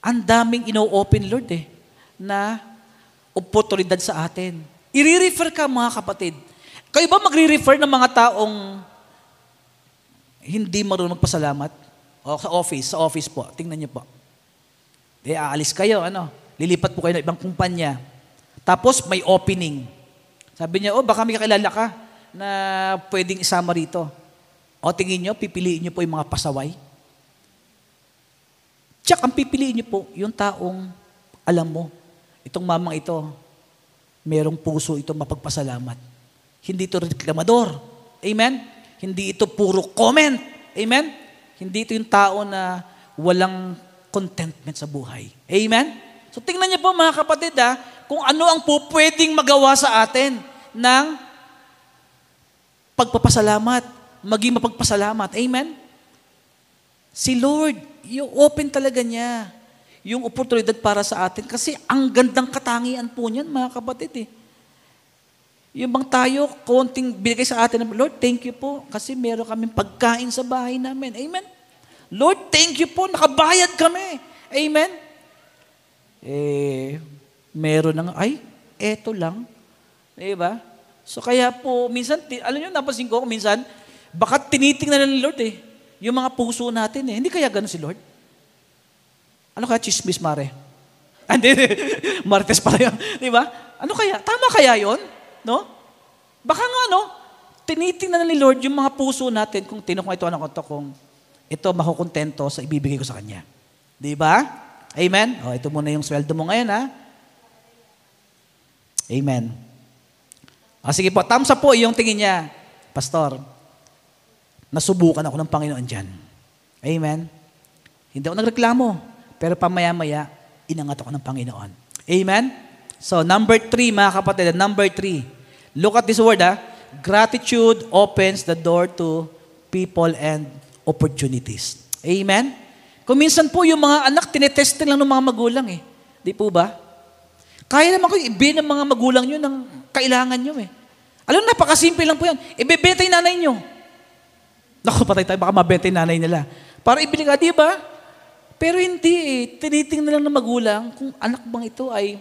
ang daming ino-open, Lord, eh, na oportunidad sa atin. I-refer ka, mga kapatid. Kayo ba magre-refer ng mga taong hindi marunong magpasalamat? O sa office, sa office po. Tingnan niyo po. Di aalis kayo, ano? Lilipat po kayo ng ibang kumpanya. Tapos may opening. Sabi niya, oh, baka may kakilala ka na pwedeng isama rito. O tingin niyo, pipiliin niyo po yung mga pasaway. Tsak, ang pipiliin niyo po, yung taong alam mo, itong mamang ito, merong puso ito mapagpasalamat. Hindi ito reklamador. Amen? Hindi ito puro comment. Amen? Hindi ito yung tao na walang contentment sa buhay. Amen? So tingnan niyo po mga kapatid ha, kung ano ang po pwedeng magawa sa atin ng pagpapasalamat, maging mapagpasalamat. Amen? Si Lord, yung open talaga niya yung oportunidad para sa atin kasi ang gandang katangian po niyan mga kapatid eh. Yung bang tayo, konting binigay sa atin ng Lord, thank you po kasi meron kaming pagkain sa bahay namin. Amen? Lord, thank you po, nakabayad kami. Amen? Eh, meron ng, ay, eto lang. Di ba? So kaya po, minsan, alam nyo, napansin ko, minsan, baka tinitingnan ng Lord eh, yung mga puso natin eh. Hindi kaya ganun si Lord? Ano kaya chismis, Mare? Hindi, Martes pala yun. Di ba? Ano kaya? Tama kaya yon? No? Baka nga, no? Tinitingnan ni Lord yung mga puso natin kung tinok ito, ano ko to, kung ito makukontento sa ibibigay ko sa Kanya. Di ba? Amen? O, ito muna yung sweldo mo ngayon, ha? Amen. O, sige po, thumbs up po yung tingin niya. Pastor, nasubukan ako ng Panginoon dyan. Amen? Hindi ako nagreklamo. Pero pamaya-maya, inangat ako ng Panginoon. Amen? So, number three, mga kapatid, number three. Look at this word, ha? Gratitude opens the door to people and opportunities. Amen? Kung minsan po yung mga anak, tinetesting lang ng mga magulang eh. Di po ba? Kaya naman ko ibigay ng mga magulang nyo ng kailangan nyo eh. Alam, napakasimple lang po yan. Ibebenta yung nanay nyo. Naku, patay tayo, baka mabenta yung nanay nila. Para ibili ka, di ba? Pero hindi eh. Tinitingnan lang ng magulang kung anak bang ito ay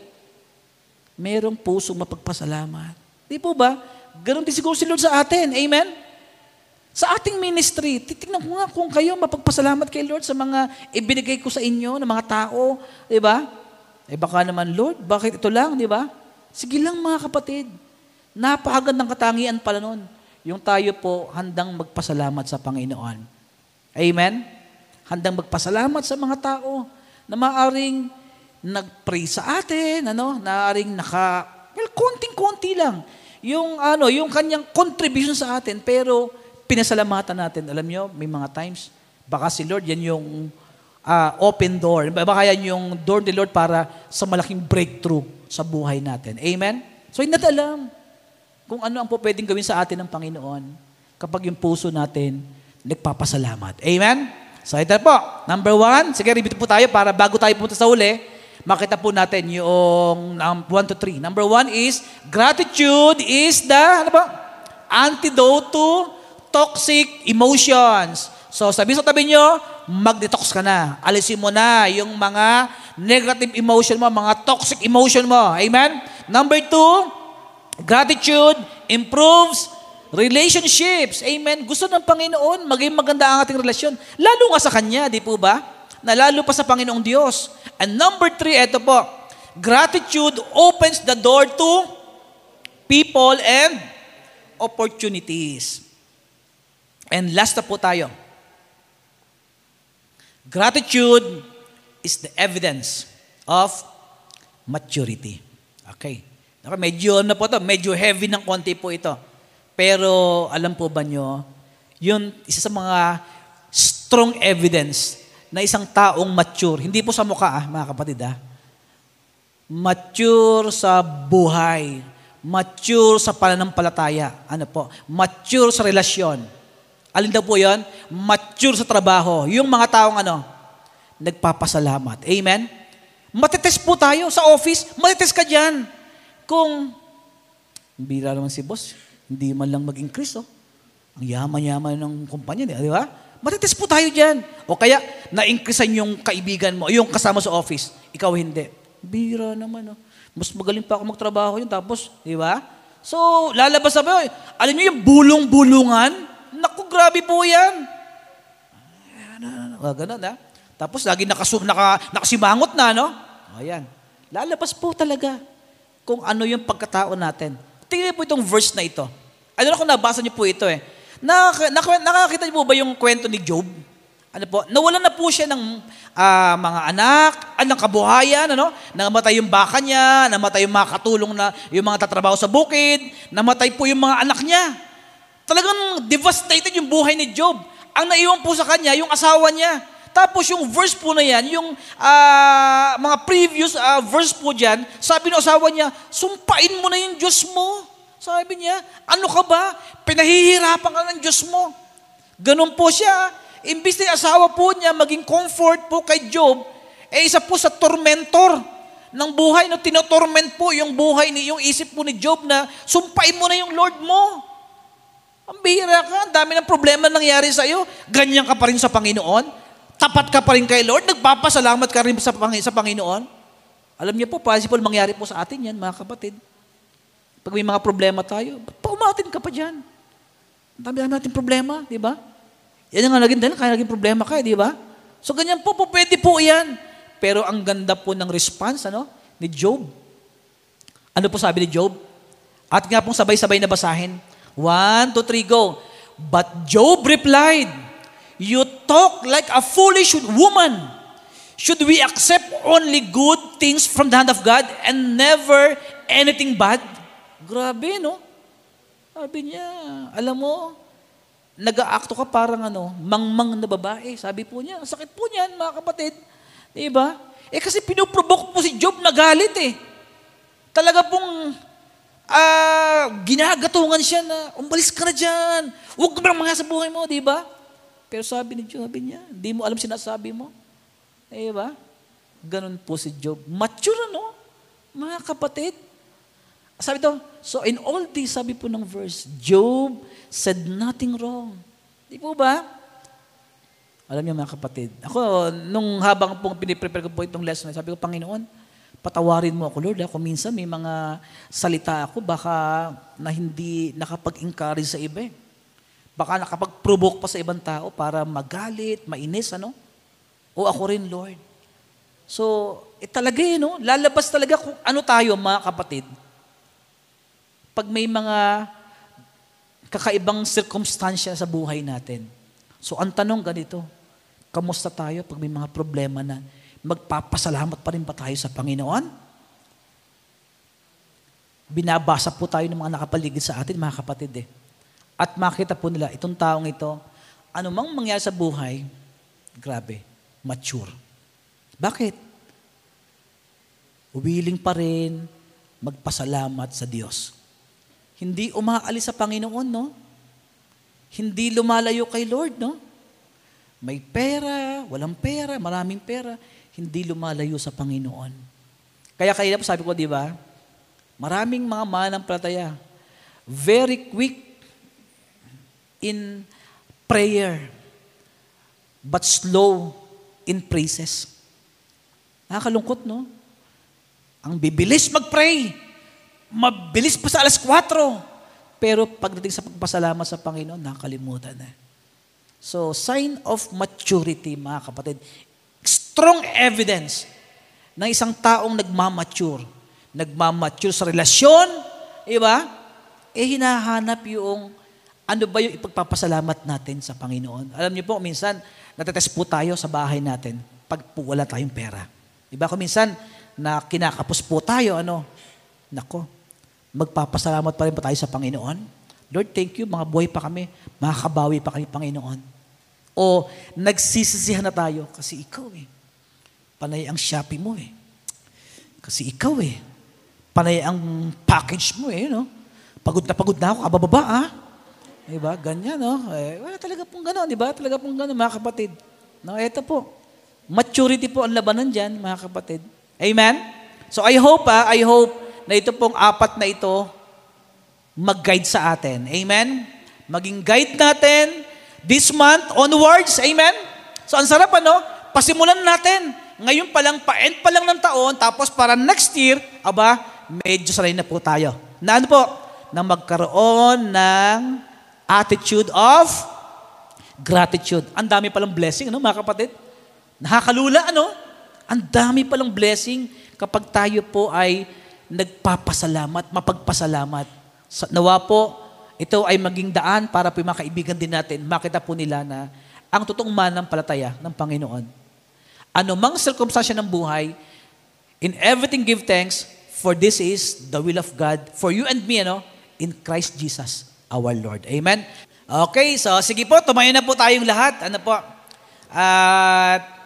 merong pusong mapagpasalamat. Di po ba? Ganon din siguro si Lord sa atin. Amen? Sa ating ministry, titignan ko nga kung kayo mapagpasalamat kay Lord sa mga ibinigay ko sa inyo ng mga tao. Di ba? Eh baka naman, Lord, bakit ito lang, di ba? Sige lang mga kapatid. Napakagandang katangian pala nun. Yung tayo po handang magpasalamat sa Panginoon. Amen? Handang magpasalamat sa mga tao na maaring nag-pray sa atin, ano, naaring naka, well, konting-konti lang. Yung, ano, yung kanyang contribution sa atin, pero pinasalamatan natin. Alam nyo, may mga times, baka si Lord, yan yung uh, open door. Baka yan yung door ni Lord para sa malaking breakthrough sa buhay natin. Amen? So, hindi natin alam kung ano ang po pwedeng gawin sa atin ng Panginoon kapag yung puso natin nagpapasalamat. Amen? So, ito po. Number one, sige, review po tayo para bago tayo punta sa uli, makita po natin yung um, one to three. Number one is, gratitude is the, ano ba? Antidote to toxic emotions. So, sabi sa tabi nyo, mag-detox ka na. Alisin mo na yung mga negative emotion mo, mga toxic emotion mo. Amen? Number two, gratitude improves relationships. Amen? Gusto ng Panginoon, maging maganda ang ating relasyon. Lalo nga sa Kanya, di po ba? Na lalo pa sa Panginoong Diyos. And number three, ito po, gratitude opens the door to people and opportunities. And last na po tayo. Gratitude is the evidence of maturity. Okay. Okay, medyo na po to, medyo heavy ng konti po ito. Pero alam po ba nyo, yun isa sa mga strong evidence na isang taong mature. Hindi po sa mukha, ah, mga kapatid, ah. Mature sa buhay. Mature sa pananampalataya. Ano po? Mature sa relasyon. Alin daw po yon? Mature sa trabaho. Yung mga taong ano, nagpapasalamat. Amen? Matites po tayo sa office. Matites ka dyan. Kung, bira naman si boss, hindi man lang maging Chris, oh. Ang yaman-yaman ng kumpanya di ba? Matitis po tayo dyan. O kaya, na-increasean yung kaibigan mo, yung kasama sa office, ikaw hindi. Bira naman, oh. Mas magaling pa ako magtrabaho yun, tapos, di ba? So, lalabas na ba? Alam niyo yung bulong-bulungan? Naku, grabe po yan. Ah, ganun, ha? Tapos, lagi nakasum, naka, nakasimangot na, no? Ayan. Lalabas po talaga kung ano yung pagkatao natin. Tingnan po itong verse na ito. Ano na kung nabasa niyo po ito eh. Nak- nak- nakakita niyo po ba yung kwento ni Job? Ano po? Nawalan na po siya ng ah, mga anak, ah, ng kabuhayan, ano? Namatay yung baka niya, namatay yung mga katulong na, yung mga tatrabaho sa bukid, namatay po yung mga anak niya. Talagang devastated yung buhay ni Job. Ang naiwan po sa kanya, yung asawa niya. Tapos yung verse po na yan, yung ah, mga previous ah, verse po dyan, sabi ng asawa niya, sumpain mo na yung Diyos mo. Sabi niya, ano ka ba? Pinahihirapan ka ng Diyos mo. Ganun po siya. Imbis na asawa po niya maging comfort po kay Job, eh isa po sa tormentor ng buhay, no, tinotorment po yung buhay, ni, yung isip po ni Job na sumpain mo na yung Lord mo. Ang bihira ka, ang dami ng problema nangyari sa iyo. Ganyan ka pa rin sa Panginoon. Tapat ka pa rin kay Lord. Nagpapasalamat ka rin sa, sa Panginoon. Alam niyo po, possible mangyari po sa atin yan, mga kapatid. Pag may mga problema tayo, ba't pa umatin ka pa dyan? Ang dami natin problema, di ba? Yan ang naging dahil, kaya naging problema ka, eh, di ba? So ganyan po, po, pwede po yan. Pero ang ganda po ng response, ano, ni Job. Ano po sabi ni Job? At nga pong sabay-sabay na basahin. One, two, three, go. But Job replied, You talk like a foolish woman. Should we accept only good things from the hand of God and never anything bad? Grabe, no? Sabi niya, alam mo, nag-aakto ka parang ano, mangmang na babae. Sabi po niya, sakit po niyan, mga kapatid. Di ba? Eh kasi pinuprovoke po si Job na galit eh. Talaga pong ah, ginagatungan siya na, umalis ka na dyan. Huwag ka mga sa buhay mo, di ba? Pero sabi ni Job, sabi niya, hindi mo alam sinasabi mo. Di ba? Ganun po si Job. Mature ano? Mga kapatid. Sabi to, so in all this, sabi po ng verse, Job said nothing wrong. Di po ba? Alam niyo mga kapatid, ako, nung habang pong piniprepare ko po itong lesson, sabi ko, Panginoon, patawarin mo ako, Lord. Ako minsan may mga salita ako, baka na hindi nakapag-encourage sa iba. eh. Baka nakapag-provoke pa sa ibang tao para magalit, mainis, ano? O ako rin, Lord. So, eh talaga eh, no? Lalabas talaga kung ano tayo, mga kapatid. Pag may mga kakaibang circumstansya sa buhay natin. So, ang tanong ganito, kamusta tayo pag may mga problema na magpapasalamat pa rin ba tayo sa Panginoon? Binabasa po tayo ng mga nakapaligid sa atin, mga kapatid eh. At makita po nila, itong taong ito, anumang mangyari sa buhay, grabe, mature. Bakit? Willing pa rin magpasalamat sa Diyos. Hindi umaalis sa Panginoon, no? Hindi lumalayo kay Lord, no? May pera, walang pera, maraming pera, hindi lumalayo sa Panginoon. Kaya kaya po sabi ko, di ba? Maraming mga manampalataya, very quick in prayer, but slow in praises. Nakakalungkot, no? Ang bibilis mag-pray. Mabilis pa sa alas 4. Pero pagdating sa pagpasalamat sa Panginoon, nakalimutan na. So, sign of maturity, mga kapatid. Strong evidence ng isang taong nagmamature. Nagmamature sa relasyon, iba? eh hinahanap yung ano ba yung ipagpapasalamat natin sa Panginoon. Alam niyo po, minsan, natetest po tayo sa bahay natin pag wala tayong pera. Diba? Kung minsan, na kinakapos po tayo, ano, nako, magpapasalamat pa rin ba tayo sa Panginoon? Lord, thank you, mga buhay pa kami, makakabawi pa kami, Panginoon. O nagsisisihan na tayo kasi ikaw eh. Panay ang Shopee mo eh. Kasi ikaw eh. Panay ang package mo eh, no? Pagod na pagod na ako, kabababa ah. Diba? Ganyan, no? Eh, wala talaga pong gano'n, di ba? Talaga pong gano'n, mga kapatid. No, eto po. Maturity po ang labanan dyan, mga kapatid. Amen? So I hope, ah, I hope na ito pong apat na ito mag-guide sa atin. Amen? Maging guide natin this month onwards. Amen? So ang sarap ano, pasimulan natin. Ngayon pa lang, pa-end pa lang ng taon, tapos para next year, aba, medyo sanay na po tayo. Na ano po? Na magkaroon ng attitude of gratitude. Ang dami palang blessing, ano, mga kapatid? Nakakalula, ano? Ang dami palang blessing kapag tayo po ay nagpapasalamat, mapagpasalamat. Sa, nawa po, ito ay maging daan para po yung mga kaibigan din natin, makita po nila na ang totoong mananampalataya ng Panginoon. Ano mang circumstansya ng buhay, in everything give thanks, for this is the will of God for you and me, ano, in Christ Jesus our Lord. Amen? Okay, so sige po, tumayo na po tayong lahat. Ano po? At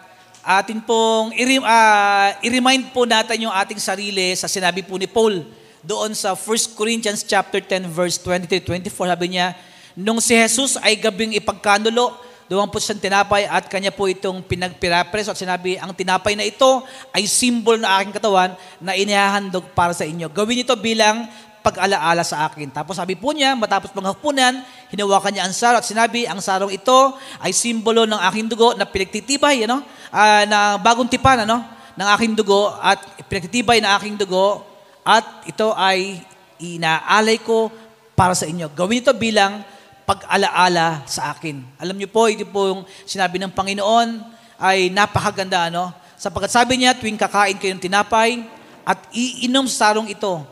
atin pong i- uh, i-remind po natin yung ating sarili sa sinabi po ni Paul doon sa 1 Corinthians chapter 10 verse 23-24. Sabi niya, nung si Jesus ay gabing ipagkanulo, doon po siyang tinapay at kanya po itong pinagpirapreso at sinabi, ang tinapay na ito ay symbol na aking katawan na inihahandog para sa inyo. Gawin ito bilang pag-alaala sa akin. Tapos sabi po niya, matapos panghapunan, hinawakan niya ang saro at sinabi, ang sarong ito ay simbolo ng aking dugo na pinagtitibay, ano? Uh, na bagong tipan, ano? ng aking dugo at pinagtitibay na aking dugo at ito ay inaalay ko para sa inyo. Gawin ito bilang pag-alaala sa akin. Alam niyo po, ito po yung sinabi ng Panginoon ay napakaganda, ano? Sapagkat sabi niya, tuwing kakain kayo ng tinapay at iinom sa sarong ito,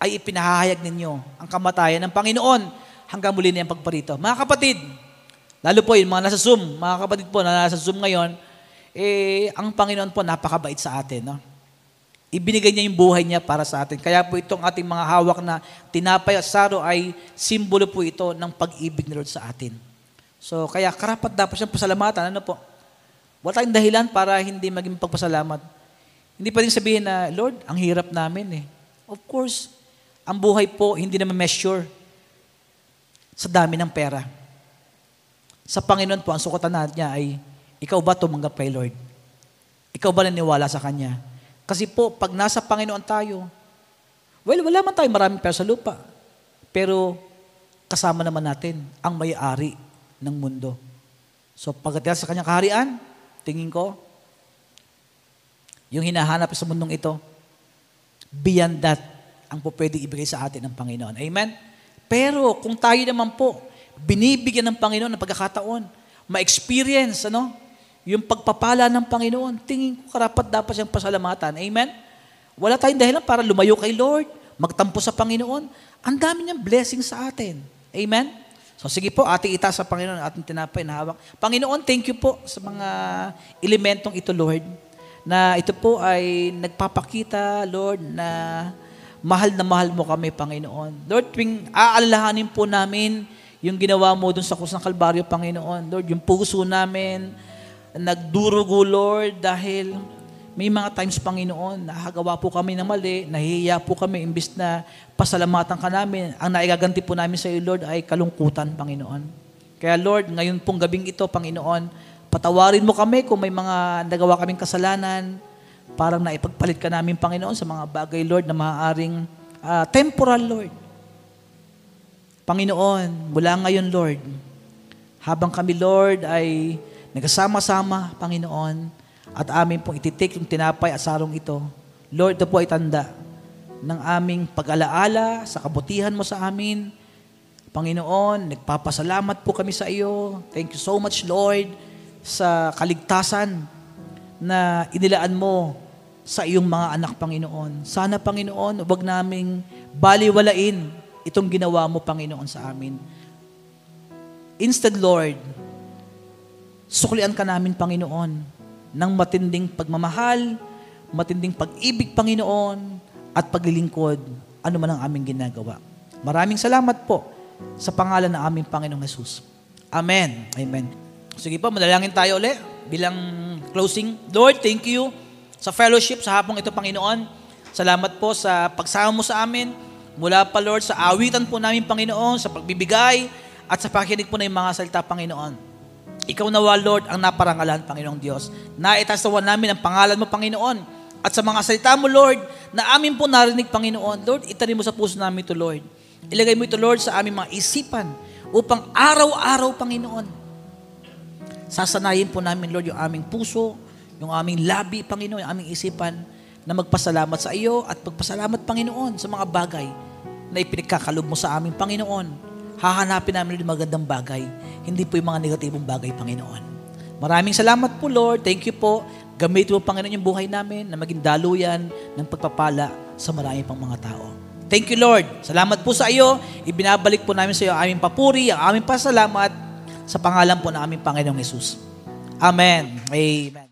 ay ipinahahayag ninyo ang kamatayan ng Panginoon hanggang muli niyang pagparito. Mga kapatid, lalo po yung mga nasa Zoom, mga kapatid po na nasa Zoom ngayon, eh, ang Panginoon po napakabait sa atin. No? Ibinigay niya yung buhay niya para sa atin. Kaya po itong ating mga hawak na tinapay at saro ay simbolo po ito ng pag-ibig ni Lord sa atin. So, kaya karapat dapat siyang pasalamatan. Ano po? Wala tayong dahilan para hindi maging pagpasalamat. Hindi pa rin sabihin na, Lord, ang hirap namin eh. Of course, ang buhay po hindi na measure sa dami ng pera. Sa Panginoon po, ang sukatan niya ay, ikaw ba tumanggap kay Lord? Ikaw ba naniwala sa Kanya? Kasi po, pag nasa Panginoon tayo, well, wala man tayo maraming pera sa lupa. Pero kasama naman natin ang may-ari ng mundo. So pagdating sa kanyang kaharian, tingin ko, yung hinahanap sa mundong ito, beyond that, ang po pwede ibigay sa atin ng Panginoon. Amen? Pero kung tayo naman po, binibigyan ng Panginoon ng pagkakataon, ma-experience, ano? Yung pagpapala ng Panginoon, tingin ko karapat dapat siyang pasalamatan. Amen? Wala tayong dahilan para lumayo kay Lord, magtampo sa Panginoon. Ang dami niyang blessing sa atin. Amen? So sige po, ating ita sa Panginoon, ating tinapay na hawak. Panginoon, thank you po sa mga elementong ito, Lord, na ito po ay nagpapakita, Lord, na mahal na mahal mo kami, Panginoon. Lord, tuwing aalalahanin po namin yung ginawa mo dun sa krus ng Kalbaryo, Panginoon. Lord, yung puso namin, nagdurugo, Lord, dahil may mga times, Panginoon, nakagawa po kami ng mali, nahihiya po kami, imbis na pasalamatan ka namin. Ang naigaganti po namin sa iyo, Lord, ay kalungkutan, Panginoon. Kaya, Lord, ngayon pong gabing ito, Panginoon, patawarin mo kami kung may mga nagawa kaming kasalanan, Parang naipagpalit ka namin, Panginoon, sa mga bagay, Lord, na maaaring uh, temporal, Lord. Panginoon, mula ngayon, Lord, habang kami, Lord, ay nagsama-sama, Panginoon, at amin pong ititik yung tinapay at sarong ito, Lord, ito po ay tanda ng aming pag-alaala sa kabutihan mo sa amin. Panginoon, nagpapasalamat po kami sa iyo. Thank you so much, Lord, sa kaligtasan na inilaan mo sa iyong mga anak, Panginoon. Sana, Panginoon, huwag naming baliwalain itong ginawa mo, Panginoon, sa amin. Instead, Lord, suklian ka namin, Panginoon, ng matinding pagmamahal, matinding pag-ibig, Panginoon, at paglilingkod, ano man ang aming ginagawa. Maraming salamat po sa pangalan ng aming Panginoong Jesus. Amen. Amen. Sige po, madalangin tayo ulit bilang closing. Lord, thank you sa fellowship sa hapong ito, Panginoon. Salamat po sa pagsama mo sa amin. Mula pa, Lord, sa awitan po namin, Panginoon, sa pagbibigay, at sa pakinig po ng mga salita, Panginoon. Ikaw nawa, Lord, ang naparangalan, Panginoong Diyos. Naitasawan namin ang pangalan mo, Panginoon. At sa mga salita mo, Lord, na amin po narinig, Panginoon, Lord, itanim mo sa puso namin ito, Lord. Ilagay mo ito, Lord, sa aming mga isipan upang araw-araw, Panginoon, sasanayin po namin, Lord, yung aming puso, yung aming labi, Panginoon, yung aming isipan, na magpasalamat sa iyo at magpasalamat, Panginoon, sa mga bagay na ipinagkakalob mo sa aming Panginoon. Hahanapin namin yung magandang bagay, hindi po yung mga negatibong bagay, Panginoon. Maraming salamat po, Lord. Thank you po. Gamitin mo, Panginoon, yung buhay namin na maging daluyan ng pagpapala sa marami pang mga tao. Thank you, Lord. Salamat po sa iyo. Ibinabalik po namin sa iyo ang aming papuri, ang aming pasalamat sa pangalan po ng aming Panginoong Jesus. Amen. Amen.